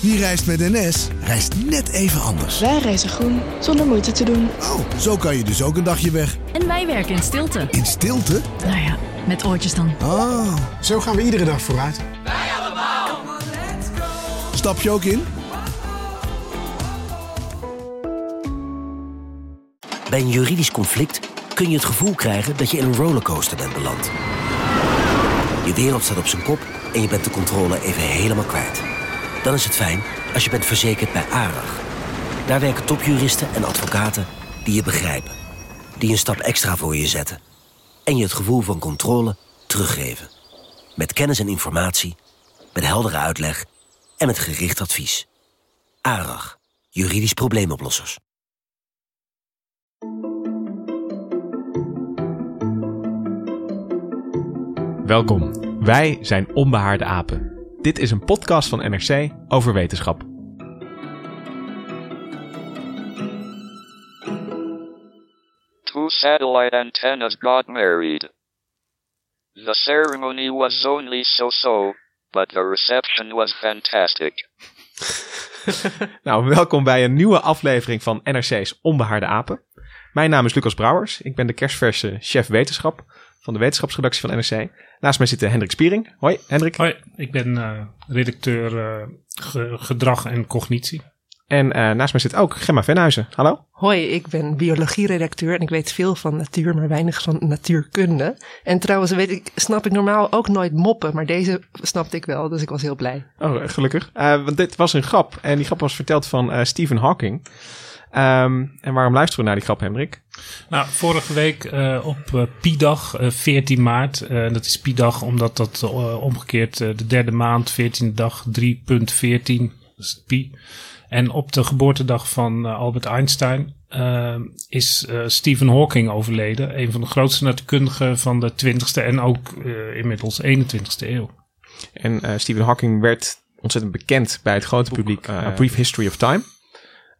Wie reist met NS, reist net even anders. Wij reizen groen, zonder moeite te doen. Oh, zo kan je dus ook een dagje weg. En wij werken in stilte. In stilte? Nou ja, met oortjes dan. Ah, Zo gaan we iedere dag vooruit. stap je ook in? Bij een juridisch conflict kun je het gevoel krijgen dat je in een rollercoaster bent beland. Je wereld staat op zijn kop en je bent de controle even helemaal kwijt. Dan is het fijn als je bent verzekerd bij ARAG. Daar werken topjuristen en advocaten die je begrijpen. Die een stap extra voor je zetten. En je het gevoel van controle teruggeven. Met kennis en informatie, met heldere uitleg en met gericht advies. ARAG, juridisch probleemoplossers. Welkom. Wij zijn Onbehaarde Apen. Dit is een podcast van NRC over wetenschap. Two satellite antennas got married. The ceremony was only so so, but the reception was fantastic. Nou, welkom bij een nieuwe aflevering van NRC's Onbehaarde Apen. Mijn naam is Lucas Brouwers. Ik ben de kerstverse chef wetenschap van de wetenschapsredactie van NRC. Naast mij zit Hendrik Spiering. Hoi, Hendrik. Hoi, ik ben eh, redacteur eh, ge- gedrag en cognitie. En eh, naast mij zit ook Gemma Venhuizen. Hallo. Hoi, ik ben biologieredacteur en ik weet veel van natuur, maar weinig van natuurkunde. En trouwens weet ik, snap ik normaal ook nooit moppen, maar deze snapte ik wel, dus ik was heel blij. Oh, gelukkig. Eh, want dit was een grap. En die grap was verteld van eh, Stephen Hawking. Ehm, en waarom luisteren we naar die grap, Hendrik? Nou, vorige week eh, op eh, Pi-dag, eh, 14 maart. eh, dat is Pi-dag omdat dat omgekeerd de derde maand, 14e dag, 3.14, dat is het Pi. En op de geboortedag van Albert Einstein is Stephen Hawking overleden. Een van de grootste natuurkundigen van de 20e en ook inmiddels 21e eeuw. En Stephen Hawking werd ontzettend bekend bij het grote publiek. A Brief History of Time.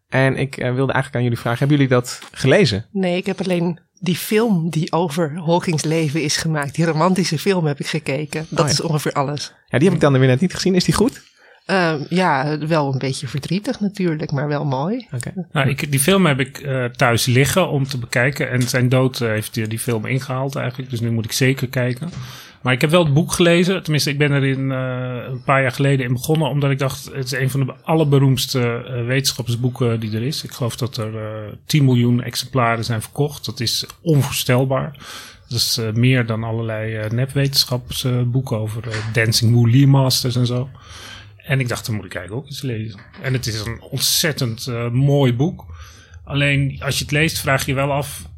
En ik eh, wilde eigenlijk aan jullie vragen, hebben jullie dat gelezen? Nee, ik heb alleen die film die over Hawkings leven is gemaakt. Die romantische film heb ik gekeken. Dat Oh ja. is ongeveer alles. Ja, die heb ik dan weer net niet gezien. Is die goed? Ehm, ja, wel een beetje verdrietig natuurlijk, maar wel mooi. Oké. Nou, ik, die film heb ik eh, thuis liggen om te bekijken. En zijn dood eh, heeft die, die film ingehaald eigenlijk. Dus nu moet ik zeker kijken. Maar ik heb wel het boek gelezen. Tenminste, ik ben er in, eh, een paar jaar geleden in begonnen. Omdat ik dacht, het is een van de allerberoemdste eh, wetenschapsboeken die er is. Ik geloof dat er eh 10 miljoen exemplaren zijn verkocht. Dat is onvoorstelbaar. Dat is eh, meer dan allerlei eh, nepwetenschapsboeken over eh, Dancing Moo Masters en zo. En ik dacht, dan moet ik eigenlijk ook eens lezen. En het is een ontzettend eh, mooi boek. Alleen als je het leest, vraag je wel af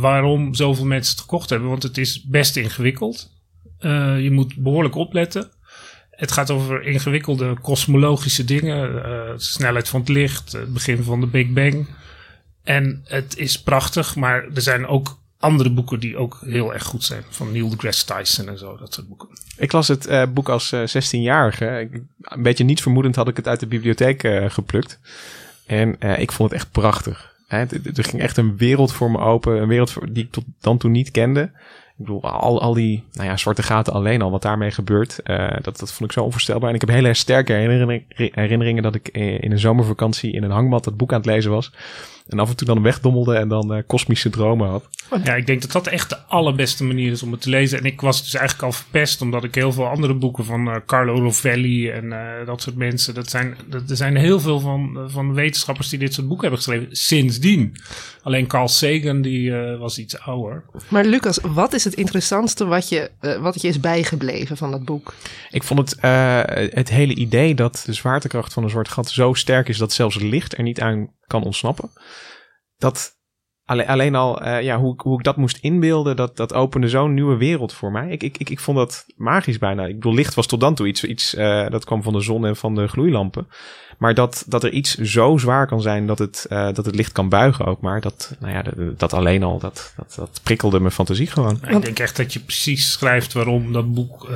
waarom zoveel mensen het gekocht hebben. Want het is best ingewikkeld. Eh, je moet behoorlijk opletten. Het gaat over ingewikkelde kosmologische dingen. de snelheid van het licht, het begin van de Big Bang. En het is prachtig, maar er zijn ook andere boeken die ook heel erg goed zijn. Van Neil deGrasse Tyson en zo, dat soort boeken. Ik las het eh, boek als eh, 16-jarige. Ik- Een beetje niet vermoedend had ik het uit de bibliotheek geplukt. En ik vond het echt prachtig. Er ging echt een wereld voor me open. Een wereld die ik tot dan toe niet kende. Ik bedoel, al, al die nou ja, zwarte gaten alleen al, wat daarmee gebeurt, eh, dat, dat vond ik zo onvoorstelbaar. En ik heb hele sterke herinnering- herinneringen dat ik eh, in een zomervakantie in een hangmat het boek aan het lezen was. En af en toe dan wegdommelde en dan eh, kosmische dromen had. Ja, ik denk dat dat echt de allerbeste manier is om het te lezen. En ik was dus eigenlijk al verpest, omdat ik heel veel andere boeken van eh, Carlo Rovelli en eh, dat soort mensen. Dat zijn, dat, er zijn heel veel van, eh, van wetenschappers die dit soort boeken hebben geschreven sindsdien. Alleen Carl Sagan, die eh, was iets ouder. Maar Lucas, wat is het interessantste wat je, eh, wat je is bijgebleven van dat boek? Ik vond het, eh, het hele idee dat de zwaartekracht van een zwart gat zo sterk is dat zelfs licht er niet aan kan ontsnappen. Dat alleen, alleen al eh, ja, hoe, hoe ik dat moest inbeelden, dat, dat opende zo'n nieuwe wereld voor mij. Ik, ik, ik, ik vond dat magisch bijna. Ik bedoel, licht was tot dan toe iets, iets eh, dat kwam van de zon en van de gloeilampen. Maar dat, dat er iets zo zwaar kan zijn dat het, eh, dat het licht kan buigen ook maar. Dat, nou ja, dat, dat alleen al, dat, dat, dat prikkelde mijn fantasie gewoon. Ik denk echt dat je precies schrijft waarom dat boek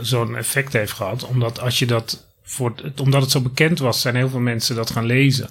zo'n effect heeft gehad. Omdat als je dat voor omdat het zo bekend was, zijn heel veel mensen dat gaan lezen.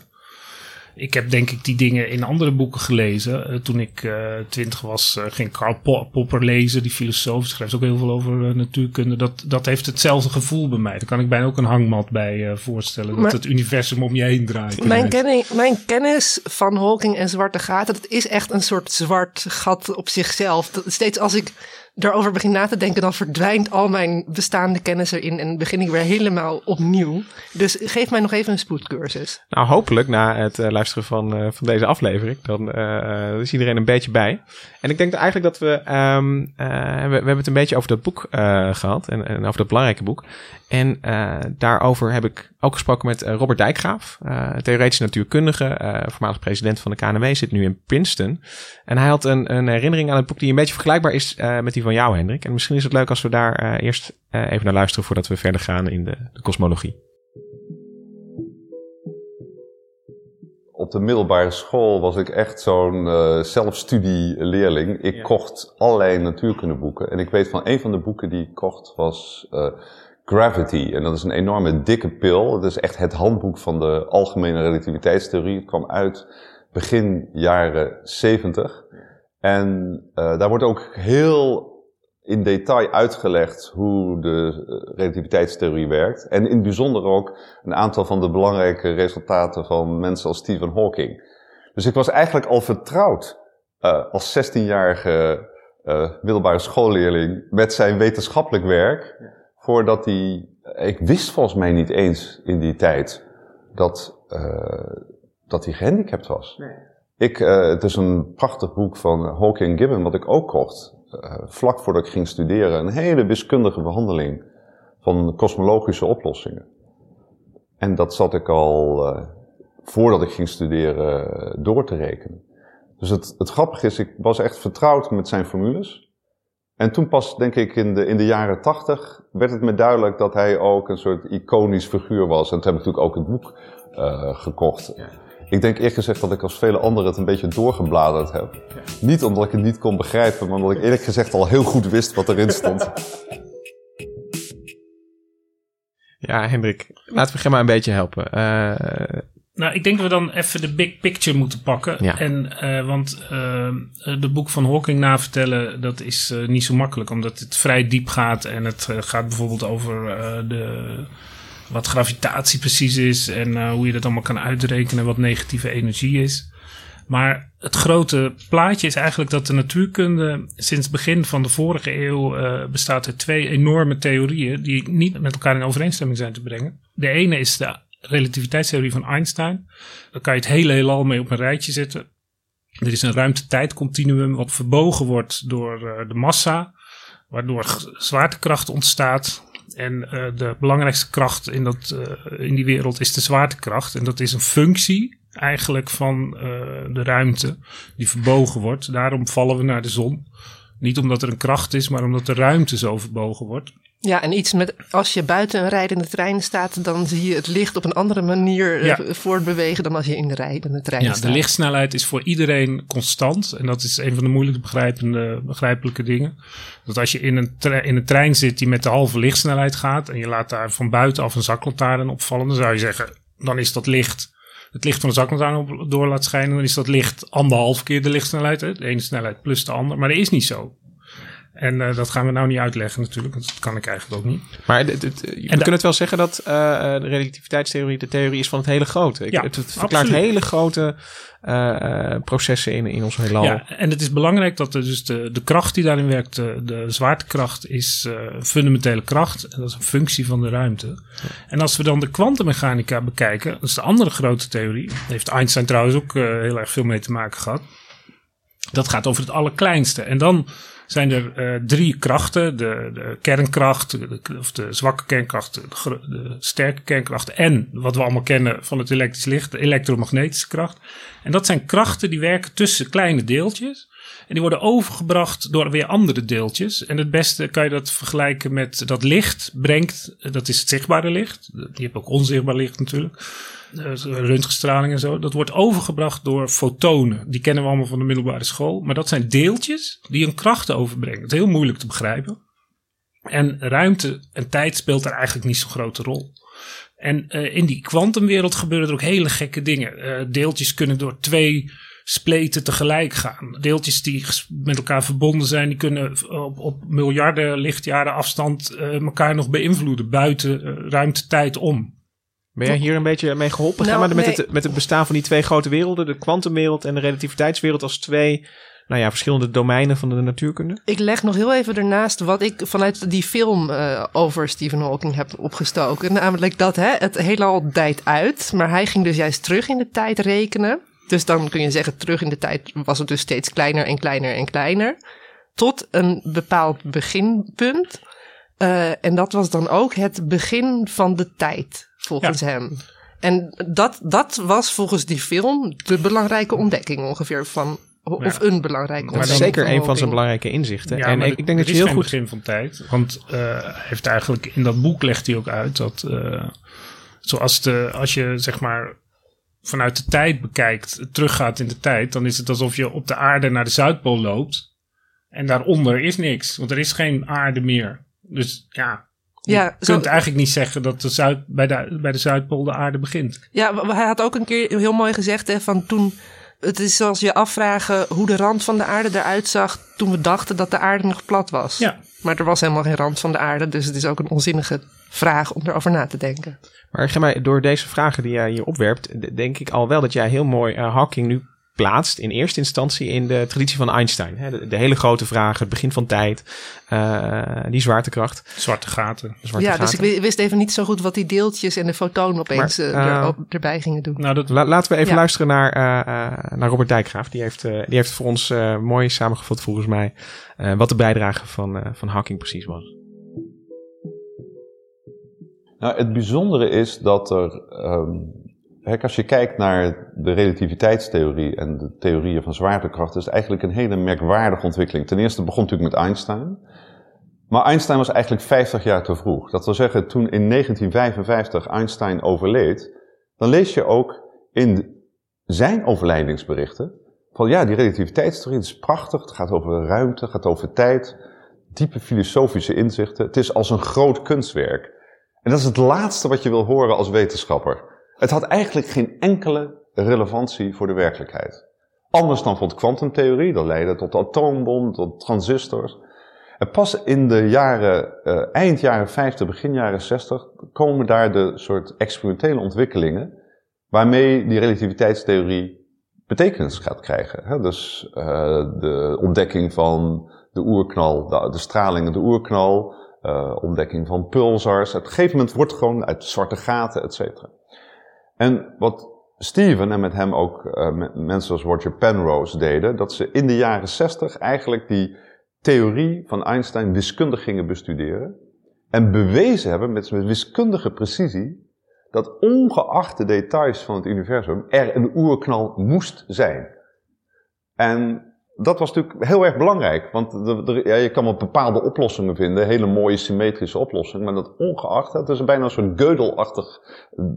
Ik heb denk ik die dingen in andere boeken gelezen. Eh, toen ik eh, twintig was, eh, ging Karl Po- Popper lezen, die filosoof. Schrijft ook heel veel over natuurkunde. Dat, dat heeft hetzelfde gevoel bij mij. Daar kan ik bijna ook een hangmat bij voorstellen. Dat het universum om je heen draait. Mijn, kenni- mijn kennis van Hawking en zwarte gaten, dat is echt een soort zwart gat op zichzelf. Dat, steeds als ik daarover begin na te denken, dan verdwijnt al mijn bestaande kennis erin en begin ik weer helemaal opnieuw. Dus geef mij nog even een spoedcursus. Nou, hopelijk na het eh, luisteren van, eh, van deze aflevering. Dan eh, is iedereen een beetje bij. En ik denk eigenlijk dat we, ehm, eh, we... We hebben het een beetje over dat boek eh, gehad. En, en over dat belangrijke boek. En daarover heb ik ook gesproken met Robert Dijkgraaf. theoretische natuurkundige. voormalig president van de KNW. Zit nu in Princeton. En hij had een, een herinnering aan het boek die een beetje vergelijkbaar is met die van jou, Hendrik. En misschien is het leuk als we daar eh, eerst eh, even naar luisteren voordat we verder gaan in de, de kosmologie. Op de middelbare school was ik echt zo'n eh zelfstudieleerling. Ik kocht allerlei natuurkundeboeken. En ik weet van een van de boeken die ik kocht was Gravity. En dat is een enorme dikke pil. Het is echt het handboek van de algemene relativiteitstheorie. Het kwam uit begin jaren 70. En daar wordt ook heel in detail uitgelegd hoe de eh, relativiteitstheorie werkt. En in het bijzonder ook een aantal van de belangrijke resultaten van mensen als Stephen Hawking. Dus ik was eigenlijk al vertrouwd eh, als 16-jarige eh, middelbare schoolleerling met zijn wetenschappelijk werk. Voordat hij. Ik wist volgens mij niet eens in die tijd dat, dat hij gehandicapt was. Ik, eh, het is een prachtig boek van Hawking Gibbon, wat ik ook kocht. Eh, vlak voordat ik ging studeren. Een hele wiskundige behandeling van kosmologische oplossingen. En dat zat ik al eh, voordat ik ging studeren door te rekenen. Dus het, het grappige is, ik was echt vertrouwd met zijn formules. En toen pas, denk ik, in de, in de jaren tachtig werd het me duidelijk dat hij ook een soort iconisch figuur was. En toen heb ik natuurlijk ook het boek eh, gekocht. Ik denk eerlijk gezegd dat ik als vele anderen het een beetje doorgebladerd heb. Niet omdat ik het niet kon begrijpen, maar omdat ik eerlijk gezegd al heel goed wist wat erin stond. Ja, Hendrik, laten we Gemma een beetje helpen. Eh, Nou, ik denk dat we dan even de big picture moeten pakken. Ja. En, eh, want eh de boek van Hawking navertellen, dat is niet zo makkelijk. Omdat het vrij diep gaat. En het gaat bijvoorbeeld over eh, de, wat gravitatie precies is. En eh, hoe je dat allemaal kan uitrekenen. Wat negatieve energie is. Maar het grote plaatje is eigenlijk dat de natuurkunde sinds begin van de vorige eeuw eh, bestaat uit twee enorme theorieën die niet met elkaar in overeenstemming zijn te brengen. De ene is de relativiteitstheorie van Einstein. Daar kan je het hele heelal mee op een rijtje zetten. Er is een ruimte-tijdcontinuum wat verbogen wordt door eh, de massa, waardoor zwaartekracht ontstaat. En eh, de belangrijkste kracht in, dat, eh, in die wereld is de zwaartekracht. En dat is een functie eigenlijk van eh, de ruimte die verbogen wordt. Daarom vallen we naar de zon. Niet omdat er een kracht is, maar omdat de ruimte zo verbogen wordt. Ja, en iets met als je buiten een rijdende trein staat, dan zie je het licht op een andere manier eh, Ja. voortbewegen dan als je in de rijdende trein Ja, staat. de lichtsnelheid is voor iedereen constant. En dat is een van de moeilijk begrijpende, begrijpelijke dingen. Dat als je in een, in een trein zit die met de halve lichtsnelheid gaat. en je laat daar van buitenaf een zaklantaarn opvallen. dan zou je zeggen: dan is dat licht. Het licht van de zaklantaarn op, door laat schijnen. dan is dat licht anderhalf keer de lichtsnelheid. Hè? De ene snelheid plus de andere. Maar dat is niet zo. En eh, dat gaan we nou niet uitleggen natuurlijk. want Dat kan ik eigenlijk ook niet. Maar we kunnen het wel zeggen dat eh, de relativiteitstheorie de theorie is van het hele grote. Ik- Ja, het, het verklaart absoluut. hele grote eh, processen in, in ons heelal. Ja, en het is belangrijk dat er dus de, de kracht die daarin werkt, de, de zwaartekracht, is eh, een fundamentele kracht. En dat is een functie van de ruimte. En als we dan de kwantummechanica bekijken, dat is de andere grote theorie. Daar heeft Einstein trouwens ook eh, heel erg veel mee te maken gehad. Dat gaat over het allerkleinste. En dan zijn er eh, drie krachten: de, de kernkracht, of de zwakke kernkracht, de, de sterke kernkracht en wat we allemaal kennen van het elektrisch licht, de elektromagnetische kracht. En dat zijn krachten die werken tussen kleine deeltjes. En die worden overgebracht door weer andere deeltjes. En het beste kan je dat vergelijken met dat licht brengt, dat is het zichtbare licht. Je hebt ook onzichtbaar licht natuurlijk. Eh, Röntgenstraling en zo. Dat wordt overgebracht door fotonen. Die kennen we allemaal van de middelbare school. Maar dat zijn deeltjes die een kracht overbrengen. Het is heel moeilijk te begrijpen. En ruimte en tijd speelt daar eigenlijk niet zo'n grote rol. En eh, in die kwantumwereld gebeuren er ook hele gekke dingen. Eh, deeltjes kunnen door twee spleten tegelijk gaan. Deeltjes die met elkaar verbonden zijn, die kunnen op, op miljarden lichtjaren afstand eh, elkaar nog beïnvloeden buiten eh, ruimte-tijd om. Ben jij hier een beetje mee geholpen? Nou, Gaan we met, nee. het, met het bestaan van die twee grote werelden, de kwantumwereld en de relativiteitswereld, als twee nou ja, verschillende domeinen van de natuurkunde? Ik leg nog heel even ernaast wat ik vanuit die film eh, over Stephen Hawking heb opgestoken. Namelijk dat hè, het heelal dijt uit, maar hij ging dus juist terug in de tijd rekenen. Dus dan kun je zeggen, terug in de tijd was het dus steeds kleiner en kleiner en kleiner. Tot een bepaald beginpunt. Eh, en dat was dan ook het begin van de tijd, volgens hem. En dat, dat was volgens die film de belangrijke ontdekking ongeveer van... Of een belangrijke ontdekking zeker van een van zijn belangrijke inzichten. Ja, en maar ik, ik denk dat je is heel goed... begin van tijd. Want eh, hij heeft eigenlijk in dat boek legt hij ook uit dat eh, zoals de, als je zeg maar vanuit de tijd bekijkt, teruggaat in de tijd, dan is het alsof je op de aarde naar de Zuidpool loopt. En daaronder is niks, want er is geen aarde meer. Dus ja, je Ja, zo- kunt eigenlijk niet zeggen dat de Zuid, bij, de, bij de Zuidpool de aarde begint. Ja, hij had ook een keer heel mooi gezegd hè, van toen... Het is zoals je afvragen hoe de rand van de aarde eruit zag toen we dachten dat de aarde nog plat was. Ja. Maar er was helemaal geen rand van de aarde, dus het is ook een onzinnige vraag om erover na te denken. Maar Gemma, door deze vragen die jij hier opwerpt, denk ik al wel dat jij heel mooi eh, Hawking nu plaatst in eerste instantie in de traditie van Einstein. Hè? De, de hele grote vragen, het begin van tijd, eh, die zwaartekracht. Zwarte gaten. Zwarte ja, gaten. dus ik wi- wist even niet zo goed wat die deeltjes en de fotonen opeens Maar, eh, er- op- erbij gingen doen. Nou, dat, La- laten we even Ja. luisteren naar, eh, eh, naar Robert Dijkgraaf. Die heeft, eh, die heeft voor ons eh, mooi samengevat volgens mij eh, wat de bijdrage van, eh, van Hawking precies was. Nou, het bijzondere is dat er, ehm, kijk, als je kijkt naar de relativiteitstheorie en de theorieën van zwaartekracht, is het eigenlijk een hele merkwaardige ontwikkeling. Ten eerste begon natuurlijk met Einstein. Maar Einstein was eigenlijk 50 jaar te vroeg. Dat wil zeggen, toen in 1955 Einstein overleed, dan lees je ook in zijn overlijdingsberichten van ja, die relativiteitstheorie is prachtig. Het gaat over ruimte, het gaat over tijd, diepe filosofische inzichten. Het is als een groot kunstwerk. En dat is het laatste wat je wil horen als wetenschapper. Het had eigenlijk geen enkele relevantie voor de werkelijkheid. Anders dan voor de kwantumtheorie, dat leidde tot atoombom, tot transistors. En pas in de jaren, eh, eind jaren 50, begin jaren 60, komen daar de soort experimentele ontwikkelingen waarmee die relativiteitstheorie betekenis gaat krijgen. Dus eh, de ontdekking van de oerknal, de, de stralingen, de oerknal, eh, ontdekking van pulsars. Op een gegeven moment wordt gewoon uit zwarte gaten, et cetera. En wat Steven en met hem ook eh, me- mensen als Roger Penrose deden, dat ze in de jaren 60 eigenlijk die theorie van Einstein wiskundig gingen bestuderen. En bewezen hebben met met wiskundige precisie dat ongeacht de details van het universum er een oerknal moest zijn. En dat was natuurlijk heel erg belangrijk, want ja, je kan wel bepaalde oplossingen vinden, hele mooie symmetrische oplossingen, maar dat ongeacht, het is bijna een soort geudelachtig,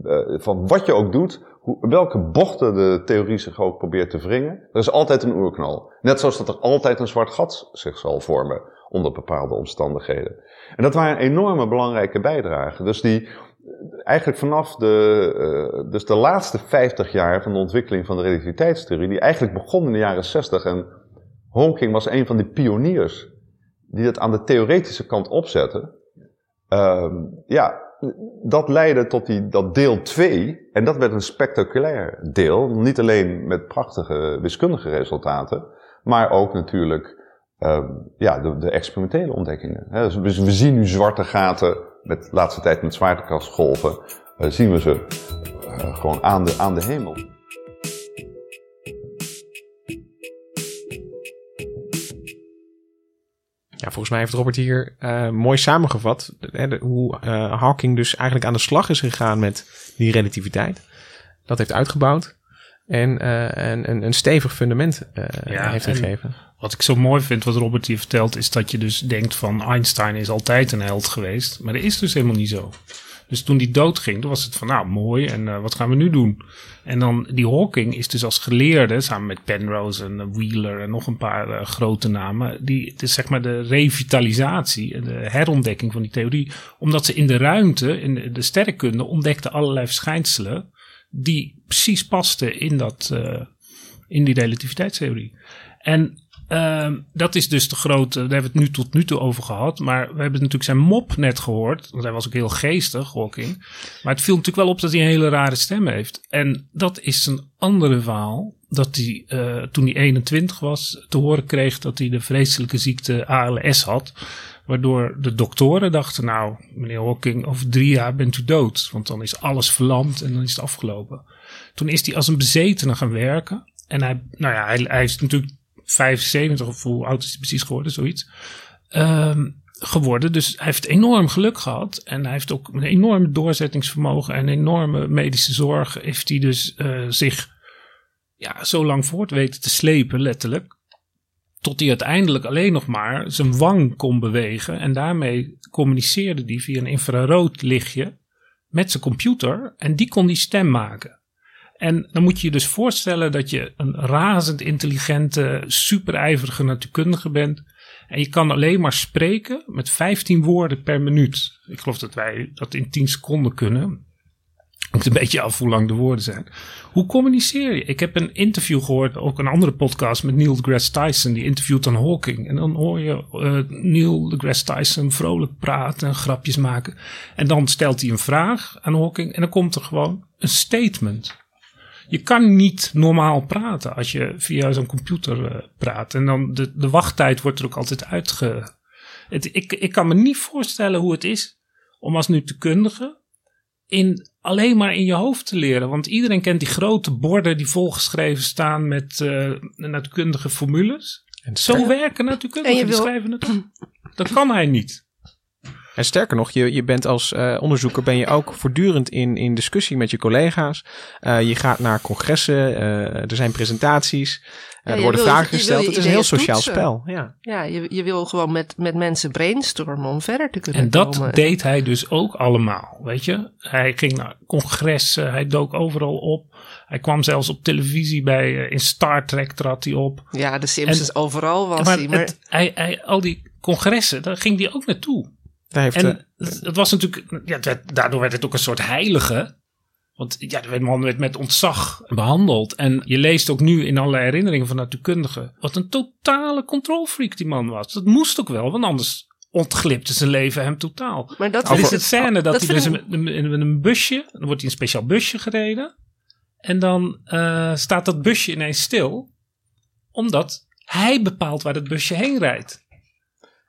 eh, van wat je ook doet, welke bochten de theorie zich ook probeert te wringen, er is altijd een oerknal. Net zoals dat er altijd een zwart gat zich zal vormen onder bepaalde omstandigheden. En dat waren enorme belangrijke bijdragen. Dus die, eigenlijk vanaf de, eh, dus de laatste 50 jaar van de ontwikkeling van de relativiteitstheorie, die eigenlijk begon in de jaren 60 en Hawking was een van de pioniers die dat aan de theoretische kant opzetten. Ehm, ja, dat leidde tot die, dat deel 2. En dat werd een spectaculair deel. Niet alleen met prachtige wiskundige resultaten, maar ook natuurlijk ehm, ja, de, experimentele ontdekkingen. Dus we, we zien nu zwarte gaten, met de laatste tijd met zwaartekrachtsgolven, eh, zien we ze eh, gewoon aan de, aan de hemel. Ja, volgens mij heeft Robert hier eh, mooi samengevat hè, de- hoe eh, Hawking dus eigenlijk aan de slag is gegaan met die relativiteit. Dat heeft uitgebouwd en eh, een, een, een stevig fundament eh, Ja, heeft en- gegeven. Wat ik zo mooi vind, wat Robert hier vertelt, is dat je dus denkt van Einstein is altijd een held geweest. Maar dat is dus helemaal niet zo. Dus toen die doodging, toen was het van nou mooi en uh, wat gaan we nu doen? En dan die Hawking is dus als geleerde, samen met Penrose en uh, Wheeler en nog een paar uh, grote namen, die, het is zeg maar de revitalisatie de herontdekking van die theorie. Omdat ze in de ruimte, in de, de sterrenkunde, ontdekten allerlei verschijnselen die precies pasten in, dat, in die relativiteitstheorie. En Uh, dat is dus de grote, daar hebben we het nu tot nu toe over gehad. Maar we hebben natuurlijk zijn mop net gehoord. Want hij was ook heel geestig, Hawking. Maar het viel natuurlijk wel op dat hij een hele rare stem heeft. En dat is een andere verhaal. Dat hij uh, toen hij 21 was te horen kreeg dat hij de vreselijke ziekte ALS had. Waardoor de doktoren dachten, nou meneer Hawking, over drie jaar bent u dood. Want dan is alles verlamd en dan is het afgelopen. Toen is hij als een bezetene gaan werken. En hij, nou ja, hij, hij is natuurlijk 75 of hoe oud is hij precies geworden, zoiets. Um, geworden. Dus hij heeft enorm geluk gehad. En hij heeft ook een enorm doorzettingsvermogen en enorme medische zorg. Heeft hij dus uh, zich ja, zo lang voort weten te slepen, letterlijk. Tot hij uiteindelijk alleen nog maar zijn wang kon bewegen. En daarmee communiceerde hij via een infrarood lichtje met zijn computer. En die kon die stem maken. En dan moet je je dus voorstellen dat je een razend intelligente, superijverige natuurkundige bent. En je kan alleen maar spreken met 15 woorden per minuut. Ik geloof dat wij dat in 10 seconden kunnen. Hangt een beetje af hoe lang de woorden zijn. Hoe communiceer je? Ik heb een interview gehoord, ook een andere podcast met Neil deGrasse Tyson. Die interviewt dan Hawking. En dan hoor je uh, Neil deGrasse Tyson vrolijk praten en grapjes maken. En dan stelt hij een vraag aan Hawking. En dan komt er gewoon een statement je kan niet normaal praten als je via zo'n computer uh, praat. En dan de, de wachttijd wordt er ook altijd uitge. Het, ik, ik kan me niet voorstellen hoe het is om als nutekundige in, alleen maar in je hoofd te leren. Want iedereen kent die grote borden die volgeschreven staan met uh, natuurkundige formules. En Zo werken natuurkundigen, die wil... schrijven het op. Dat kan hij niet. En sterker nog, je, je bent als uh, onderzoeker ben je ook voortdurend in, in discussie met je collega's. Uh, je gaat naar congressen, uh, er zijn presentaties, ja, er worden wil, vragen gesteld. Het is een heel sociaal toetsen. spel. Ja, ja je, je wil gewoon met, met mensen brainstormen om verder te kunnen en komen. En dat deed hij dus ook allemaal, weet je. Hij ging naar congressen, hij dook overal op. Hij kwam zelfs op televisie bij, in Star Trek trad hij op. Ja, de Simpsons en, overal was maar hij. Maar het, hij, hij, al die congressen, daar ging hij ook naartoe. Heeft, en het was natuurlijk, ja, werd, daardoor werd het ook een soort heilige. Want ja, de man werd met ontzag behandeld. En je leest ook nu in allerlei herinneringen van natuurkundigen. Wat een totale controlfreak die man was. Dat moest ook wel, want anders ontglipte zijn leven hem totaal. Maar dat is het scène dat, dat hij dus in, in, een busje, dan wordt hij een speciaal busje gereden. En dan uh, staat dat busje ineens stil. Omdat hij bepaalt waar het busje heen rijdt.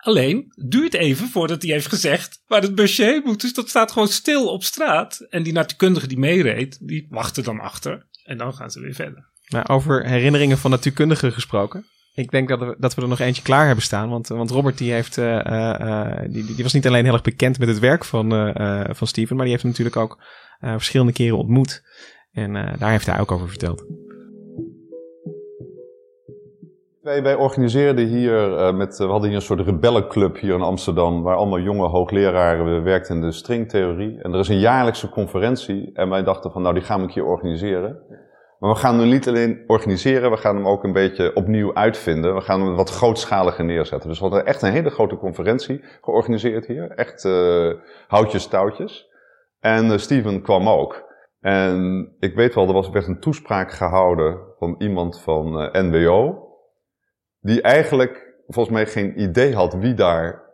Alleen duurt even voordat hij heeft gezegd waar het busje heen moet. Dus dat staat gewoon stil op straat. En die natuurkundige die meereed, die wachten dan achter. En dan gaan ze weer verder. Nou, over herinneringen van natuurkundigen gesproken. Ik denk dat we, dat we er nog eentje klaar hebben staan. Want, want Robert die heeft, uh, uh, die, die was niet alleen heel erg bekend met het werk van, van Steven. Maar die heeft hem natuurlijk ook verschillende keren ontmoet. En daar heeft hij ook over verteld. Wij, wij organiseerden hier, uh, met, we hadden hier een soort rebellenclub hier in Amsterdam, waar allemaal jonge hoogleraren werkten in de stringtheorie. En er is een jaarlijkse conferentie en wij dachten van nou die gaan we een keer organiseren. Maar we gaan hem niet alleen organiseren, we gaan hem ook een beetje opnieuw uitvinden. We gaan hem wat grootschaliger neerzetten. Dus we hadden echt een hele grote conferentie georganiseerd hier. Echt uh, houtjes touwtjes. En Steven kwam ook. En ik weet wel, er was, werd een toespraak gehouden van iemand van NWO die eigenlijk volgens mij geen idee had wie daar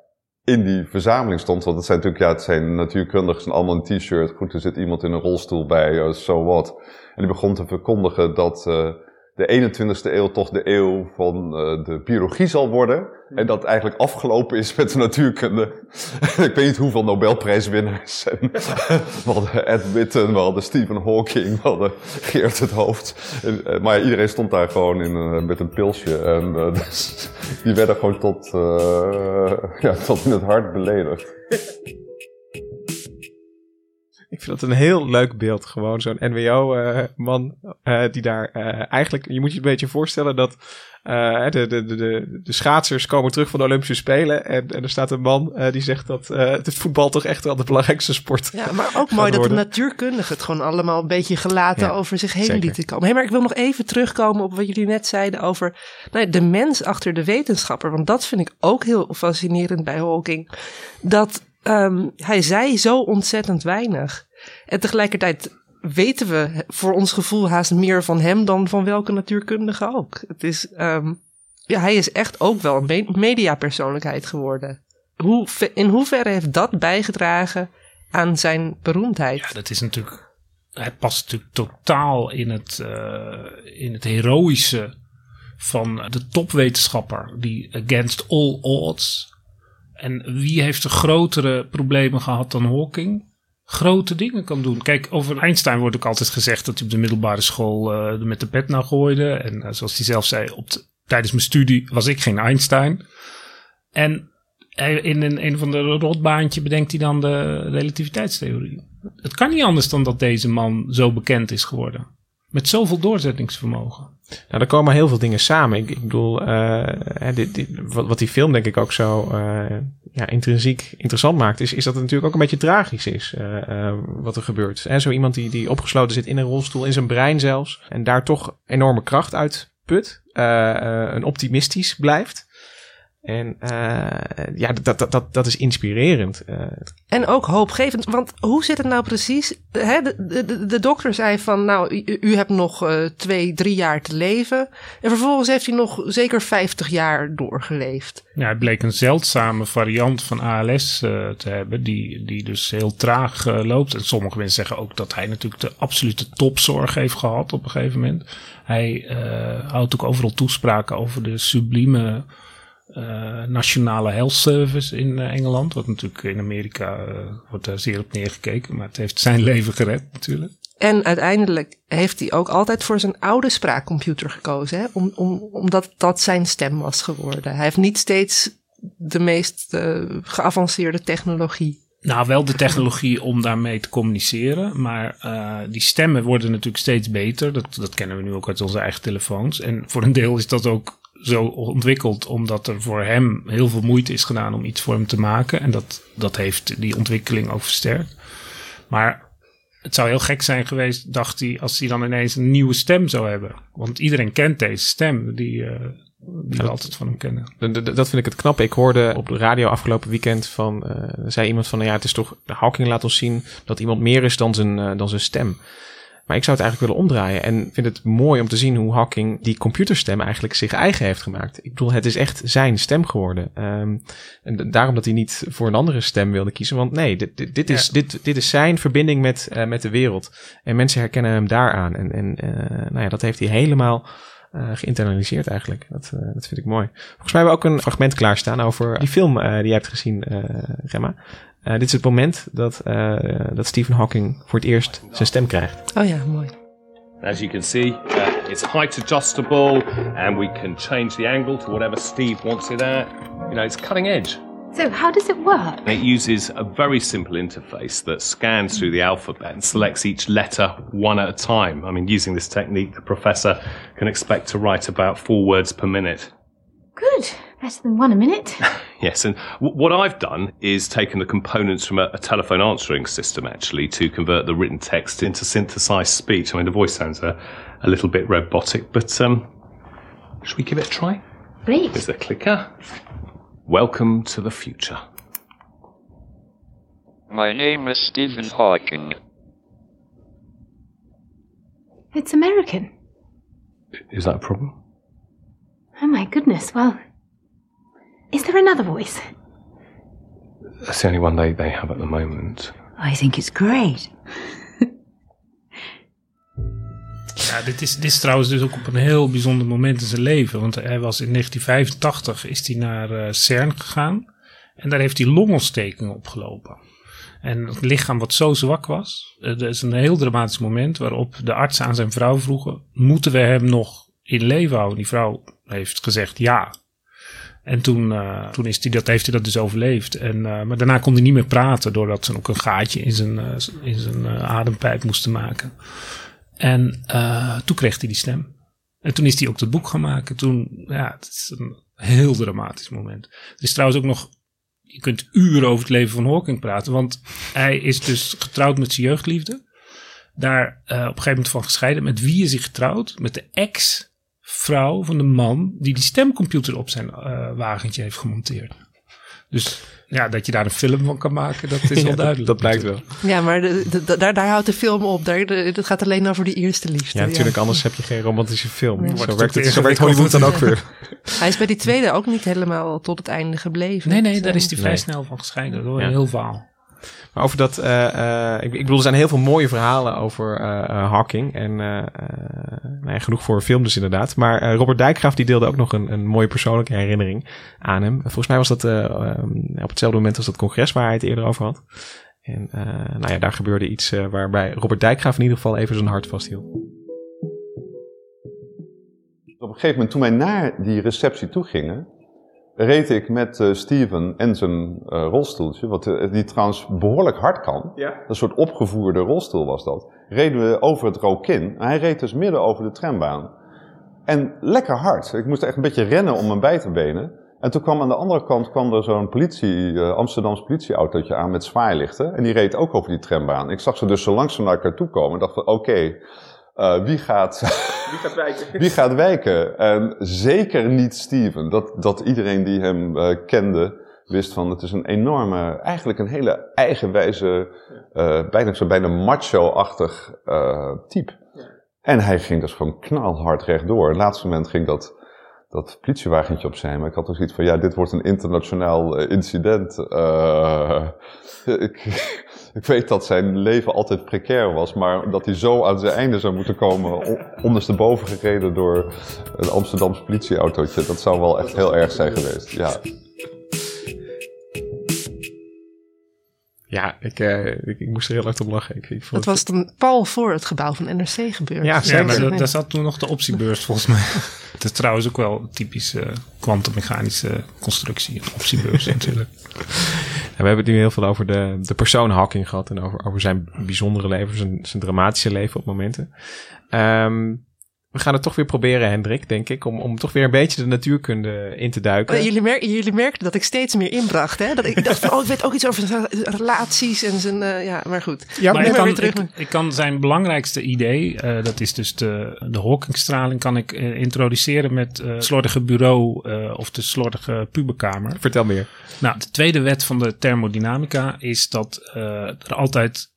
in die verzameling stond. Want het zijn natuurlijk, ja, het zijn natuurkundigen, allemaal een t-shirt. Goed, er zit iemand in een rolstoel bij, zo uh, so what. En die begon te verkondigen dat uh, de 21ste eeuw toch de eeuw van uh, de biologie zal worden. En dat eigenlijk afgelopen is met de natuurkunde. ik weet niet hoeveel Nobelprijswinnaars we hadden Ed Witten, we hadden Stephen Hawking, we hadden Geert het Hoofd. En, uh, maar iedereen stond daar gewoon in, uh, met een pilsje. En dus, die werden gewoon tot, ja, tot in het hart beledigd. Ik vind dat een heel leuk beeld. Gewoon zo'n NWO-man eh, die daar eh, eigenlijk... Je moet je een beetje voorstellen dat eh, de, de, de, de, de schaatsers komen terug van de Olympische Spelen. En, en er staat een man eh, die zegt dat eh, het voetbal toch echt wel de belangrijkste sport Ja, maar ook mooi dat de natuurkundigen het gewoon allemaal een beetje gelaten Ja, over zich heen zeker. lieten komen. Hey, maar ik wil nog even terugkomen op wat jullie net zeiden over nou, ja, de mens achter de wetenschapper. Want dat vind ik ook heel fascinerend bij Hawking. Dat ehm, hij zei zo ontzettend weinig. En tegelijkertijd weten we voor ons gevoel haast meer van hem dan van welke natuurkundige ook. Het is, ehm, ja, hij is echt ook wel een me- mediapersoonlijkheid geworden. In hoeverre heeft dat bijgedragen aan zijn beroemdheid? Ja, dat is natuurlijk. Hij past natuurlijk totaal in het, eh, in het heroïsche van de topwetenschapper. Die against all odds. En wie heeft er grotere problemen gehad dan Hawking? Grote dingen kan doen. Kijk, over Einstein wordt ook altijd gezegd dat hij op de middelbare school eh, met de pet naar gooide. En eh, zoals hij zelf zei, op de- tijdens mijn studie was ik geen Einstein. En hij- in een, een van de rotbaantje bedenkt hij dan de relativiteitstheorie. Het kan niet anders dan dat deze man zo bekend is geworden. Met zoveel doorzettingsvermogen. Nou, er komen heel veel dingen samen. Ik, ik bedoel, eh, dit, dit- wat, die film denk ik ook zo eh, ja, intrinsiek interessant maakt, is, is dat het natuurlijk ook een beetje tragisch is eh, wat er gebeurt. En zo iemand die, die opgesloten zit in een rolstoel, in zijn brein zelfs, en daar toch enorme kracht uit put, een optimistisch blijft. En eh, ja, dat, dat, dat, dat is inspirerend. Eh, En ook hoopgevend, want hoe zit het nou precies? Hè, de, de, de dokter zei van, nou, u, u hebt nog eh, twee, drie jaar te leven. En vervolgens heeft hij nog zeker 50 jaar doorgeleefd. Ja, het bleek een zeldzame variant van ALS eh, te hebben, die, die dus heel traag eh, loopt. En sommige mensen zeggen ook dat hij natuurlijk de absolute topzorg heeft gehad op een gegeven moment. Hij eh, houdt ook overal toespraken over de sublieme nationale health service in eh, Engeland. Wat natuurlijk in Amerika eh, wordt daar zeer op neergekeken, maar het heeft zijn leven gered natuurlijk. En uiteindelijk heeft hij ook altijd voor zijn oude spraakcomputer gekozen, hè? Om, om, omdat dat zijn stem was geworden. Hij heeft niet steeds de meest eh, geavanceerde technologie. Nou, wel de technologie om daarmee te communiceren. Maar eh, die stemmen worden natuurlijk steeds beter. Dat, dat kennen we nu ook uit onze eigen telefoons. En voor een deel is dat ook zo ontwikkeld omdat er voor hem heel veel moeite is gedaan om iets voor hem te maken. En dat, dat heeft die ontwikkeling ook versterkt. Maar het zou heel gek zijn geweest, dacht hij, als hij dan ineens een nieuwe stem zou hebben. Want iedereen kent deze stem, die, eh, die we altijd van hem kennen. Dat vind ik het knap. Ik hoorde op de radio afgelopen weekend van, eh, zei iemand van, nou ja, het is toch, Hawking laat ons zien dat iemand meer is dan zijn, eh, dan zijn stem. Maar ik zou het eigenlijk willen omdraaien en vind het mooi om te zien hoe Hawking die computerstem eigenlijk zich eigen heeft gemaakt. Ik bedoel, het is echt zijn stem geworden. Ehm, en daarom dat hij niet voor een andere stem wilde kiezen. Want nee, dit, dit, dit is, dit, dit is zijn verbinding met, eh, met de wereld. En mensen herkennen hem daaraan. En, en eh, nou ja, dat heeft hij helemaal eh, geïnternaliseerd eigenlijk. Dat, dat vind ik mooi. Volgens mij hebben we ook een fragment klaarstaan over die film die jij hebt gezien, Gemma. Eh, dit is het moment dat, eh, dat Stephen Hawking voor het eerst zijn stem krijgt. Oh ja, mooi. As you can see, uh, it's height adjustable and we can change the angle to whatever Steve wants it at. You know, it's cutting edge. So, how does it work? It uses a very simple interface that scans through the alphabet and selects each letter one at a time. I mean, using this technique, the professor can expect to write about four words per minute. Good. Better than one a minute. Yes, and w- what I've done is taken the components from a, a telephone answering system actually to convert the written text into synthesized speech. I mean, the voice sounds a, a little bit robotic, but um, should we give it a try? Great. There's the clicker. Welcome to the future. My name is Stephen Hawking. It's American. Is that a problem? Oh my goodness. Well, is there another voice? That's the only one they, they have at the moment. I think it's great. Ja, dit is, dit is trouwens dus ook op een heel bijzonder moment in zijn leven. Want hij was in 1985 is hij naar eh, CERN gegaan. En daar heeft hij longontstekingen opgelopen. En het lichaam wat zo zwak was. Dat is een heel dramatisch moment waarop de artsen aan zijn vrouw vroegen: Moeten we hem nog in leven houden? Die vrouw heeft gezegd ja. En toen, uh, toen is hij dat, heeft hij dat dus overleefd. En, uh, maar daarna kon hij niet meer praten, doordat ze ook een gaatje in zijn, uh, in zijn adempijp moesten maken. En toen kreeg hij die stem. En toen is hij ook dat boek gaan maken. Toen, ja, het is een heel dramatisch moment. Er is trouwens ook nog, je kunt uren over het leven van Hawking praten, want hij is dus getrouwd met zijn jeugdliefde. Daar op een gegeven moment van gescheiden. Met wie is hij getrouwd? Met de ex vrouw van de man die die stemcomputer op zijn uh, wagentje heeft gemonteerd. Dus ja, dat je daar een film van kan maken, dat is wel ja, duidelijk. Dat blijkt wel. Ja, maar de, de, daar, daar houdt de film op. Daar, dat gaat alleen over die eerste liefde. Ja, natuurlijk, anders heb je geen romantische film. Zo, werkt het, zo werkt Hollywood dan ook weer. Hij is bij die tweede ook niet helemaal tot het einde gebleven. Nee, nee, daar is hij vrij nee. snel van gescheiden. Door een heel verhaal. Maar over dat, uh, uh, ik, ik, bedoel, er zijn heel veel mooie verhalen over uh, Hawking. En nou genoeg voor een film dus inderdaad. Maar Robert Dijkgraaf die deelde ook nog een, een mooie persoonlijke herinnering aan hem. Volgens mij was dat op hetzelfde moment als dat congres waar hij het eerder over had. En nou ja, daar gebeurde iets waarbij Robert Dijkgraaf in ieder geval even zijn hart vasthield. Op een gegeven moment toen wij naar die receptie toe gingen, reed ik met uh, Steven en zijn uh, rolstoeltje, wat uh, die trouwens behoorlijk hard kan. Ja. Een soort opgevoerde rolstoel was dat. Reden we over het Rokin. Hij reed dus midden over de trambaan. En lekker hard. Ik moest echt een beetje rennen om mijn bij te benen. En toen kwam aan de andere kant kwam er zo'n politie, Amsterdams politieautootje aan met zwaailichten. En die reed ook over die trambaan. Ik zag ze dus zo langzaam naar elkaar toe komen. En dacht van, oké, okay, uh, wie, gaat, wie gaat wijken? wie gaat wijken? En zeker niet Steven. Dat, dat iedereen die hem uh, kende wist van het is een enorme, eigenlijk een hele eigenwijze, uh, bijna zo bijna macho-achtig type. Ja. En hij ging dus gewoon knalhard rechtdoor. Op het laatste moment ging dat, dat politiewagentje opzij. Maar ik had dus iets van, ja, dit wordt een internationaal incident. ik, ik weet dat zijn leven altijd precair was, maar dat hij zo aan zijn einde zou moeten komen, ondersteboven gereden door een Amsterdamse politieautootje, dat zou wel echt heel erg zijn geweest. Ja. Ja, ik, uh, ik, ik, moest er heel hard om lachen. Ik, ik vond dat het... was dan pal voor het gebouw van NRC gebeurd. Ja, maar daar zat toen nog de optiebeurs volgens mij. Het is trouwens ook wel een typische kwantummechanische constructie, een optiebeurs natuurlijk. We hebben het nu heel veel over de, de persoon Hawking gehad en over, over zijn bijzondere leven, zijn, zijn dramatische leven op momenten. Um, we gaan het toch weer proberen, Hendrik, denk ik, om, om toch weer een beetje de natuurkunde in te duiken. Oh, jullie, mer jullie merkten dat ik steeds meer inbracht, hè? Dat ik dacht van, oh, ik weet ook iets over relaties en zijn, uh, ja, maar goed. Ja, maar ik, kan, terug. Ik, ik, kan zijn belangrijkste idee, uh, dat is dus de, de Hawkingstraling, kan ik uh, introduceren met uh, slordige bureau of de slordige puberkamer. Vertel meer. Nou, de tweede wet van de thermodynamica is dat er altijd,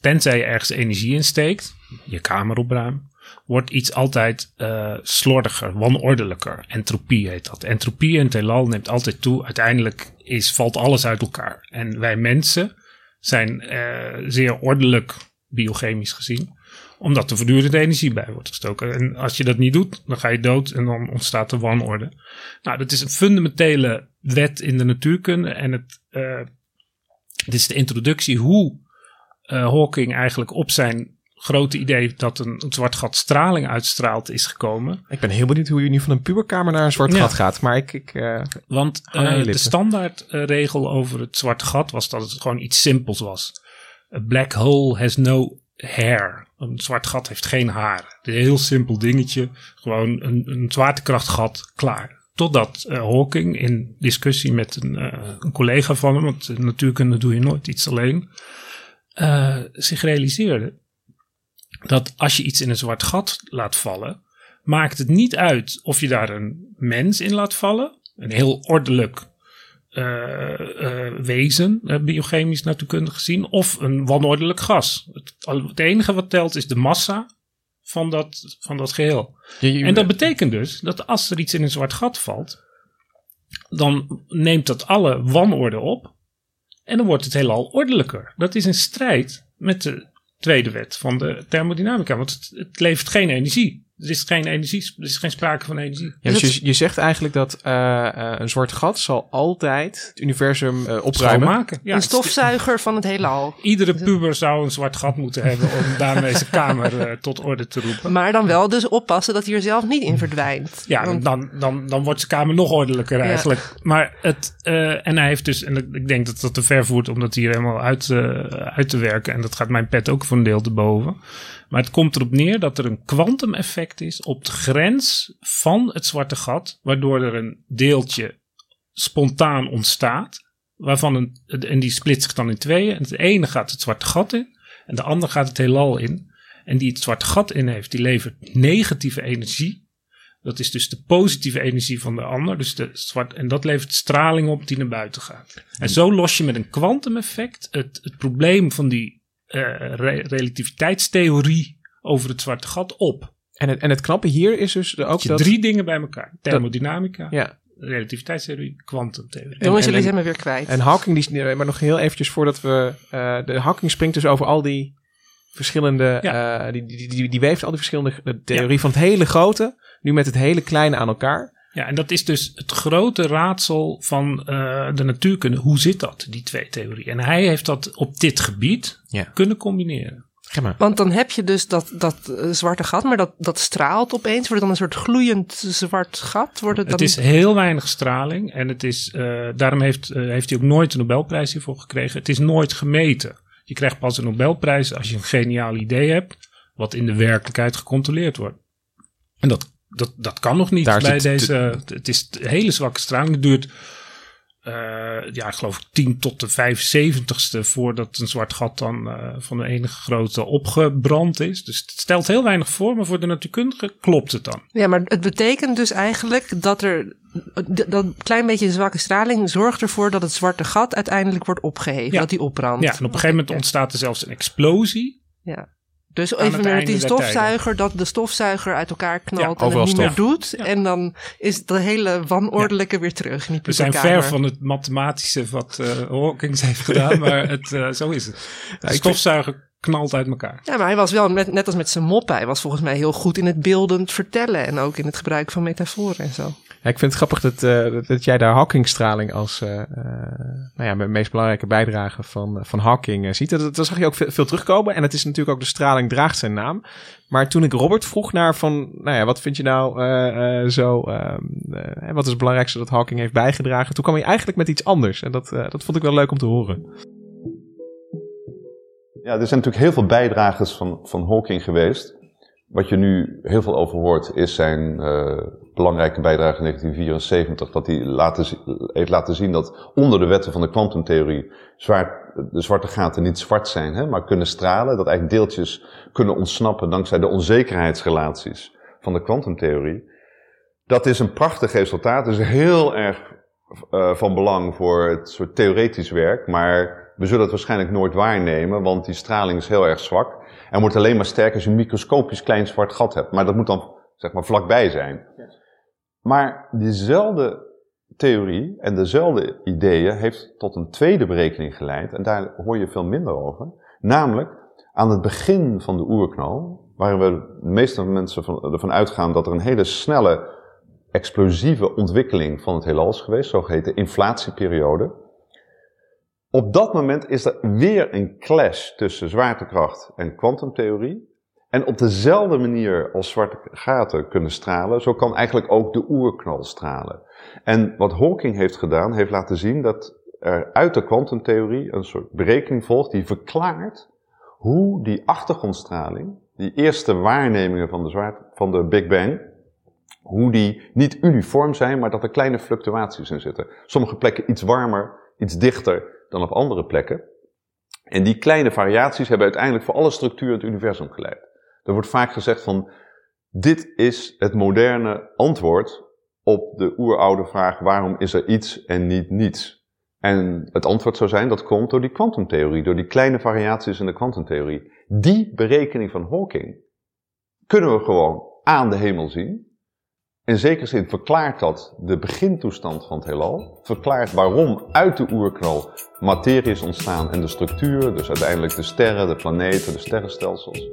tenzij je ergens energie in steekt, je kamer opruimt, wordt iets altijd uh, slordiger, wanordelijker. Entropie heet dat. Entropie in het heelal neemt altijd toe. Uiteindelijk is, valt alles uit elkaar. En wij mensen zijn uh, zeer ordelijk biochemisch gezien omdat er voortdurend energie bij wordt gestoken. En als je dat niet doet, dan ga je dood en dan ontstaat er wanorde. Nou, dat is een fundamentele wet in de natuurkunde. En het, uh, dit is de introductie hoe uh, Hawking eigenlijk op zijn grote idee dat een, een, zwart gat straling uitstraalt is gekomen. Ik ben heel benieuwd hoe je nu van een puberkamer naar een zwart ja. gat gaat. Maar ik. ik uh, Want uh, de standaardregel over het zwarte gat was dat het gewoon iets simpels was. A black hole has no hair. Een zwart gat heeft geen haar. Een heel simpel dingetje. Gewoon een, een zwaartekrachtgat, klaar. Totdat uh, Hawking in discussie met een, een collega van hem, want natuurkunde doe je nooit iets alleen, zich realiseerde dat als je iets in een zwart gat laat vallen, maakt het niet uit of je daar een mens in laat vallen, een heel ordelijk uh, uh, wezen, uh, biochemisch natuurkundig gezien, of een wanordelijk gas. Het, het, enige wat telt is de massa van dat, van dat geheel. En dat betekent dus dat als er iets in een zwart gat valt, dan neemt dat alle wanorde op en dan wordt het heelal ordelijker. Dat is een strijd met de tweede wet van de thermodynamica. Want het, levert geen energie. Er is geen energie, er is geen sprake van energie. Ja, dus je, je zegt eigenlijk dat uh, uh, een zwart gat zal altijd het universum uh, opruimen. Maken. Ja, een stofzuiger van het heelal. Iedere puber zou een zwart gat moeten hebben om daarmee zijn kamer tot orde te roepen. Maar dan wel dus oppassen dat hij er zelf niet in verdwijnt. Ja, Want... dan, dan, dan wordt zijn kamer nog ordelijker eigenlijk. Ja. Maar het, en hij heeft dus, en ik denk dat dat te ver voert om dat hier helemaal uit, uit te werken. En dat gaat mijn pet ook voor een deel te boven. Maar het komt erop neer dat er een kwantumeffect is op de grens van het zwarte gat, waardoor er een deeltje spontaan ontstaat, waarvan en die splitst zich dan in tweeën. En het ene gaat het zwarte gat in en de andere gaat het heelal in. En die het zwarte gat in heeft, die levert negatieve energie. Dat is dus de positieve energie van de ander. Dus de zwart, en dat levert straling op die naar buiten gaat. En zo los je met een kwantumeffect het, het probleem van die re relativiteitstheorie over het zwarte gat op. En het, en het knappe hier is dus ook je dat... drie dingen bij elkaar. Thermodynamica, ja. relativiteitstheorie, kwantumtheorie. Jongens, jullie zijn me weer kwijt. En Hawking, die, maar nog heel eventjes voordat we... Uh, de Hawking springt dus over al die verschillende... Ja. Uh, die, die, die, die weeft al die verschillende de theorie ja. van het hele grote... nu met het hele kleine aan elkaar. Ja, en dat is dus het grote raadsel van uh, de natuurkunde. Hoe zit dat, die twee theorieën? En hij heeft dat op dit gebied ja. kunnen combineren. Want dan heb je dus dat, dat uh, zwarte gat, maar dat, dat straalt opeens. Wordt het dan een soort gloeiend zwart gat? Wordt het, dan... het is heel weinig straling en het is, uh, daarom heeft, uh, heeft hij ook nooit een Nobelprijs hiervoor gekregen. Het is nooit gemeten. Je krijgt pas een Nobelprijs als je een geniaal idee hebt, wat in de werkelijkheid gecontroleerd wordt. En dat dat, dat kan nog niet Daar bij deze. Het is hele zwakke straling. Het duurt, uh, ja, ik geloof 10 tot de 75ste voordat een zwart gat dan uh, van de enige grootte opgebrand is. Dus het stelt heel weinig voor, maar voor de natuurkundige klopt het dan. Ja, maar het betekent dus eigenlijk dat er dat klein beetje zwakke straling zorgt ervoor dat het zwarte gat uiteindelijk wordt opgeheven, ja. dat die opbrandt. Ja, en op een gegeven moment ontstaat er zelfs een explosie. Ja. Dus even met die stofzuiger, dat de stofzuiger uit elkaar knalt ja, en het niet meer doet. Ja. En dan is de hele wanordelijke weer terug. In We zijn ver van het mathematische wat uh, Hawkins heeft gedaan, maar het, uh, zo is het. De stofzuiger knalt uit elkaar. Ja, maar hij was wel, met, net als met zijn moppen, hij was volgens mij heel goed in het beeldend vertellen. En ook in het gebruik van metaforen en zo. Ik vind het grappig dat, uh, dat jij daar Hawkingstraling als uh, uh, nou ja, mijn meest belangrijke bijdrage van, van Hawking ziet. Dat, dat zag je ook veel, veel, terugkomen. En het is natuurlijk ook de straling draagt zijn naam. Maar toen ik Robert vroeg naar van, nou ja, wat vind je nou zo, wat is het belangrijkste dat Hawking heeft bijgedragen? Toen kwam hij eigenlijk met iets anders. En dat, dat vond ik wel leuk om te horen. Ja, er zijn natuurlijk heel veel bijdragers van, van Hawking geweest. Wat je nu heel veel over hoort, is zijn uh, belangrijke bijdrage in 1974. Dat hij laten, heeft laten zien dat onder de wetten van de kwantumtheorie de zwarte gaten niet zwart zijn, hè, maar kunnen stralen. Dat eigenlijk deeltjes kunnen ontsnappen dankzij de onzekerheidsrelaties van de kwantumtheorie. Dat is een prachtig resultaat. Dat is heel erg uh, van belang voor het soort theoretisch werk. Maar we zullen het waarschijnlijk nooit waarnemen, want die straling is heel erg zwak. En wordt alleen maar sterk als je een microscopisch klein zwart gat hebt. Maar dat moet dan zeg maar vlakbij zijn. Maar diezelfde theorie en dezelfde ideeën heeft tot een tweede berekening geleid. En daar hoor je veel minder over. Namelijk aan het begin van de oerknal, waar we de meeste mensen van, ervan uitgaan dat er een hele snelle, explosieve ontwikkeling van het heelal is geweest, zogeheten inflatieperiode. Op dat moment is er weer een clash tussen zwaartekracht en kwantumtheorie. En op dezelfde manier als zwarte gaten kunnen stralen, zo kan eigenlijk ook de oerknal stralen. En wat Hawking heeft gedaan, heeft laten zien dat er uit de kwantumtheorie een soort berekening volgt die verklaart hoe die achtergrondstraling, die eerste waarnemingen van de, van de Big Bang, hoe die niet uniform zijn, maar dat er kleine fluctuaties in zitten. Sommige plekken iets warmer, iets dichter, dan op andere plekken. En die kleine variaties hebben uiteindelijk voor alle structuren het universum geleid. Er wordt vaak gezegd van, dit is het moderne antwoord op de oeroude vraag, waarom is er iets en niet niets? En het antwoord zou zijn, dat komt door die kwantumtheorie, door die kleine variaties in de kwantumtheorie. Die berekening van Hawking kunnen we gewoon aan de hemel zien. In zekere zin verklaart dat de begintoestand van het heelal. Verklaart waarom uit de oerknal materie is ontstaan en de structuur, dus uiteindelijk de sterren, de planeten, de sterrenstelsels.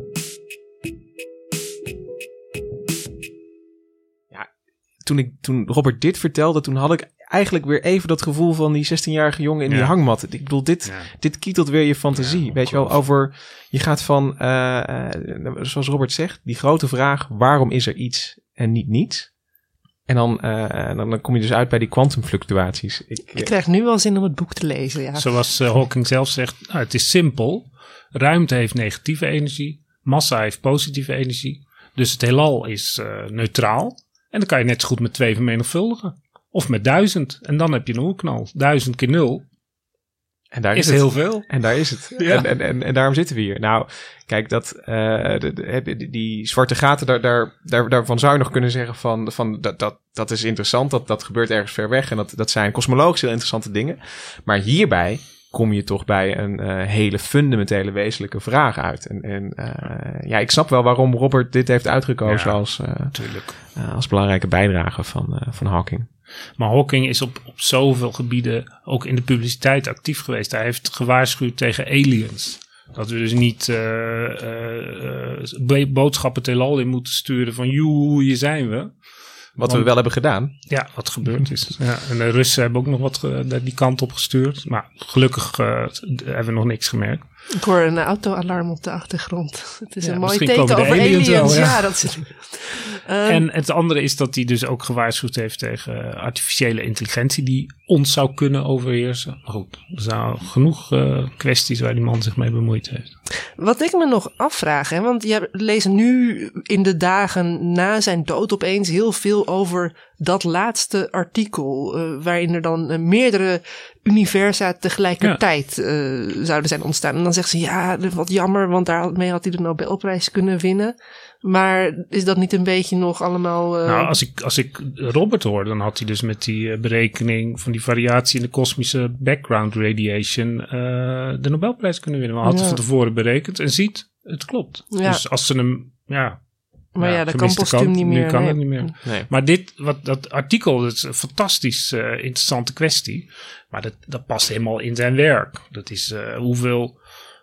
toen, ik, toen Robert dit vertelde, toen had ik eigenlijk weer even dat gevoel van die 16-jarige jongen in die Ja. hangmat. Ik bedoel, dit, Ja. dit kietelt weer je fantasie. Weet je wel, over, je gaat van, eh, eh, zoals Robert zegt, die grote vraag, waarom is er iets en niet niets? En dan, eh, dan, dan kom je dus uit bij die kwantumfluctuaties. Ik, Ik krijg nu wel zin om het boek te lezen, ja. Zoals eh, Hawking zelf zegt, nou, het is simpel. Ruimte heeft negatieve energie, massa heeft positieve energie. Dus het heelal is eh, neutraal. En dan kan je net zo goed met twee vermenigvuldigen. Of met duizend. En dan heb je een oerknal. Duizend keer nul. En daar is is, het. heel veel. En daar is het. Ja. En, en, en, en daarom zitten we hier. Nou, kijk, dat, eh, de, de- die, die zwarte gaten, daar, daar, daar, daarvan zou je nog kunnen zeggen van, van dat, dat, dat is interessant, dat, dat gebeurt ergens ver weg en dat, dat zijn kosmologisch heel interessante dingen. Maar hierbij kom je toch bij een eh, hele fundamentele wezenlijke vraag uit. En, en eh, ja, ik snap wel waarom Robert dit heeft uitgekozen Ja, als, als belangrijke bijdrage van, van Hawking. Maar Hawking is op, op zoveel gebieden ook in de publiciteit actief geweest. Hij heeft gewaarschuwd tegen aliens. Dat we dus niet eh, bo- boodschappen het heelal in moeten sturen van joe, hier zijn we. Wat we wel hebben gedaan. Ja, wat gebeurd is. Ja, en de Russen hebben ook nog wat die kant op gestuurd. Maar gelukkig hebben we nog niks gemerkt. Ik hoor een auto-alarm op de achtergrond. Het is Ja, een mooi teken over aliens. aliens wel, ja. ja. dat is... Ehm, en het andere is dat hij dus ook gewaarschuwd heeft tegen artificiële intelligentie die ons zou kunnen overheersen. Maar goed, er zijn genoeg eh, kwesties waar die man zich mee bemoeid heeft. Wat ik me nog afvraag, hè, want je leest nu in de dagen na zijn dood opeens heel veel over dat laatste artikel, eh, waarin er dan eh, meerdere universa tegelijkertijd eh, zouden zijn ontstaan. En dan zegt ze, ja, wat jammer, want daarmee had hij de Nobelprijs kunnen winnen. Maar is dat niet een beetje nog allemaal... Nou, als ik, als ik Robert hoor, dan had hij dus met die berekening van die variatie in de kosmische background radiation de Nobelprijs kunnen winnen. Maar had hij Ja. van tevoren berekend en ziet, het klopt. Ja. Dus als ze hem, ja. Maar ja, dat kan postuum niet nu meer, kan nee. het niet meer. Nee. Maar dit, wat, dat artikel, dat is een fantastisch eh, interessante kwestie. Maar dat, dat past helemaal in zijn werk. Dat is eh, hoeveel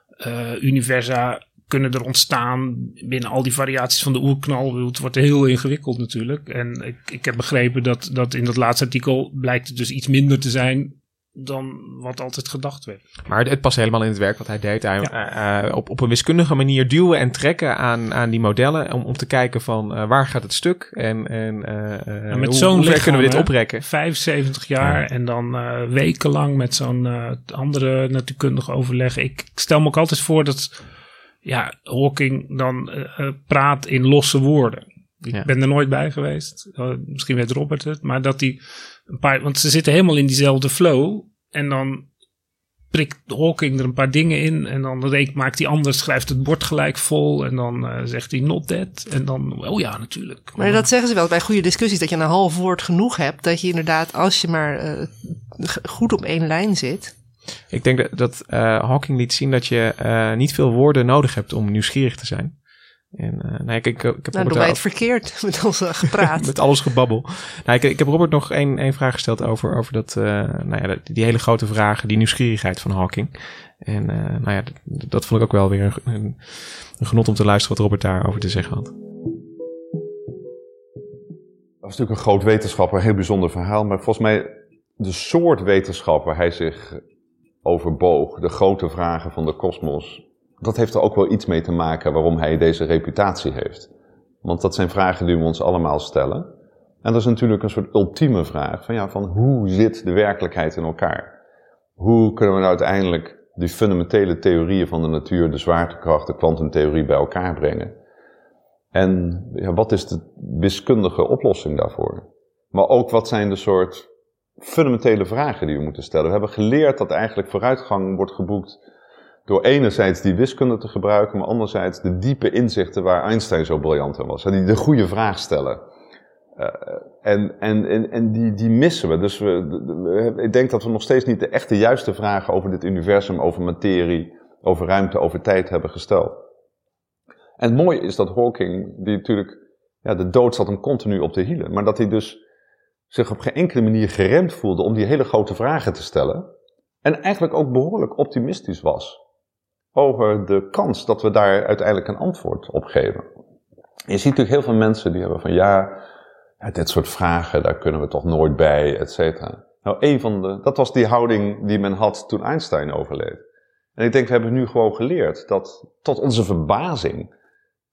eh, universa kunnen er ontstaan binnen al die variaties van de oerknal. Het wordt heel ingewikkeld natuurlijk. En ik, ik heb begrepen dat, dat in dat laatste artikel blijkt het dus iets minder te zijn dan wat altijd gedacht werd. Maar het, het past helemaal in het werk wat hij deed. Hij, eh, eh, op, op een wiskundige manier duwen en trekken aan, aan die modellen. Om, om te kijken van eh, waar gaat het stuk en, en En met hoe, zo'n hoe ver kunnen we dit oprekken. 75 jaar Ja. en dan wekenlang met zo'n andere natuurkundige overleg. Ik, ik stel me ook altijd voor dat ja, Hawking dan praat in losse woorden. Ik Ja. ben er nooit bij geweest. Eh, misschien weet Robert het. Maar dat hij een paar... Want ze zitten helemaal in diezelfde flow. En dan prikt Hawking er een paar dingen in. En dan reek- maakt die ander, schrijft het bord gelijk vol. En dan eh, zegt hij not that. En dan, oh ja, natuurlijk. Maar dat zeggen ze wel bij goede discussies, dat je een half woord genoeg hebt. Dat je inderdaad, als je maar eh, goed op één lijn zit. Ik denk dat, dat eh, Hawking liet zien dat je eh, niet veel woorden nodig hebt om nieuwsgierig te zijn. En eh, nou, ik, ik, ik heb Nou, Robert doen wij het verkeerd met ons eh, gepraat. met alles gebabbel. Nou, ik, ik heb Robert nog één, één vraag gesteld over, over dat, eh, nou ja, die hele grote vragen, die nieuwsgierigheid van Hawking. En eh, nou ja, dat, dat vond ik ook wel weer een, een, een genot om te luisteren wat Robert daarover te zeggen had. Dat was natuurlijk een groot wetenschapper, een heel bijzonder verhaal. Maar volgens mij de soort wetenschap waar hij zich overboog, de grote vragen van de kosmos, dat heeft er ook wel iets mee te maken waarom hij deze reputatie heeft. Want dat zijn vragen die we ons allemaal stellen. En dat is natuurlijk een soort ultieme vraag van, ja, van hoe zit de werkelijkheid in elkaar? Hoe kunnen we nou uiteindelijk die fundamentele theorieën van de natuur, de zwaartekracht, de kwantumtheorie bij elkaar brengen? En ja, wat is de wiskundige oplossing daarvoor? Maar ook wat zijn de soort fundamentele vragen die we moeten stellen? We hebben geleerd dat eigenlijk vooruitgang wordt geboekt door enerzijds die wiskunde te gebruiken, maar anderzijds de diepe inzichten waar Einstein zo briljant in was. Die de goede vraag stellen. Uh, en en, en, en die, die missen we. Dus we, we, ik denk dat we nog steeds niet de echte juiste vragen over dit universum, over materie, over ruimte, over tijd hebben gesteld. En het mooie is dat Hawking, die natuurlijk, ja, de dood zat hem continu op de hielen, maar dat hij dus zich op geen enkele manier geremd voelde om die hele grote vragen te stellen. En eigenlijk ook behoorlijk optimistisch was over de kans dat we daar uiteindelijk een antwoord op geven. Je ziet natuurlijk heel veel mensen die hebben van ja, dit soort vragen, daar kunnen we toch nooit bij, et cetera. Nou, een van de, dat was die houding die men had toen Einstein overleed. En ik denk, we hebben nu gewoon geleerd dat tot onze verbazing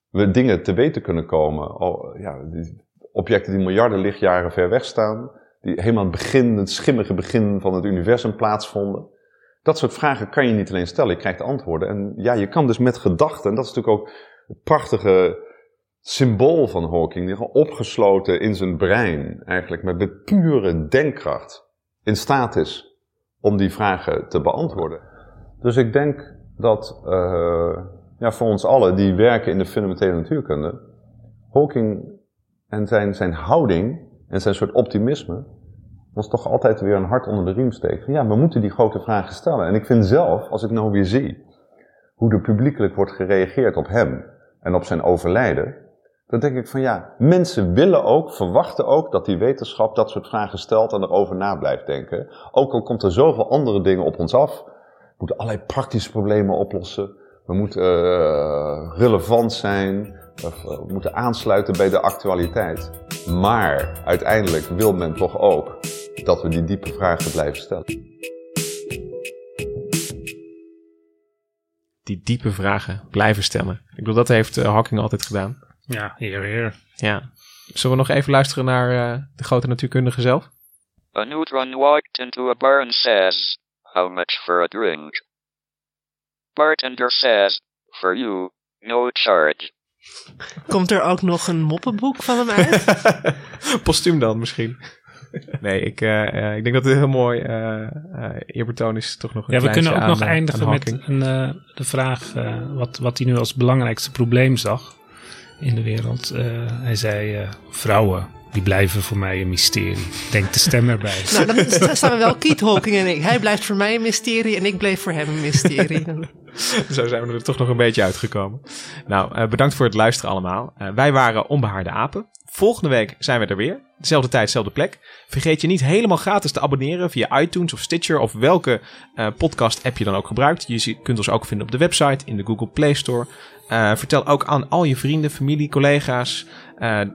we dingen te weten kunnen komen. Ja, die objecten die miljarden lichtjaren ver weg staan, die helemaal het begin, het schimmige begin van het universum plaatsvonden. Dat soort vragen kan je niet alleen stellen, je krijgt antwoorden. En ja, je kan dus met gedachten, en dat is natuurlijk ook het prachtige symbool van Hawking, die gewoon opgesloten in zijn brein, eigenlijk met, met pure denkkracht, in staat is om die vragen te beantwoorden. Dus ik denk dat uh, ja, voor ons allen die werken in de fundamentele natuurkunde, Hawking en zijn, zijn houding en zijn soort optimisme, was toch altijd weer een hart onder de riem steekt. Van ja, we moeten die grote vragen stellen. En ik vind zelf, als ik nou weer zie hoe er publiekelijk wordt gereageerd op hem en op zijn overlijden, dan denk ik van ja, mensen willen ook, verwachten ook dat die wetenschap dat soort vragen stelt en erover na blijft denken. Ook al komt er zoveel andere dingen op ons af. We moeten allerlei praktische problemen oplossen. We moeten uh, relevant zijn. We moeten aansluiten bij de actualiteit. Maar uiteindelijk wil men toch ook dat we die diepe vragen blijven stellen. Die diepe vragen blijven stellen. Ik bedoel, dat heeft uh, Hawking altijd gedaan. Ja, heer, heer. Ja. Zullen we nog even luisteren naar uh, de grote natuurkundige zelf? A neutron walked into a bar and says, How much for a drink? Bartender says, For you, no charge. Komt er ook nog een moppenboek van hem uit? Postuum dan misschien. Nee, ik, uh, ik denk dat het heel mooi uh, eerbetoon is. Toch nog een ja, we kunnen ook aan, nog eindigen met een, de vraag wat, wat hij nu als belangrijkste probleem zag in de wereld. hij zei: vrouwen, die blijven voor mij een mysterie. Denk de stem erbij. nou, dan staan we wel Keith Hawking en ik. Hij blijft voor mij een mysterie en ik bleef voor hem een mysterie. Zo zijn we er toch nog een beetje uitgekomen. Nou, uh, bedankt voor het luisteren allemaal. Uh, wij waren Onbehaarde Apen. Volgende week zijn we er weer. Dezelfde tijd, dezelfde plek. Vergeet je niet helemaal gratis te abonneren via iTunes of Stitcher of welke uh, podcast app je dan ook gebruikt. Je kunt ons ook vinden op de website, in de Google Play Store. vertel ook aan al je vrienden, familie, collega's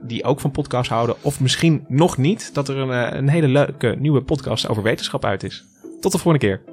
die ook van podcast houden. Of misschien nog niet, dat er een, een hele leuke nieuwe podcast over wetenschap uit is. Tot de volgende keer.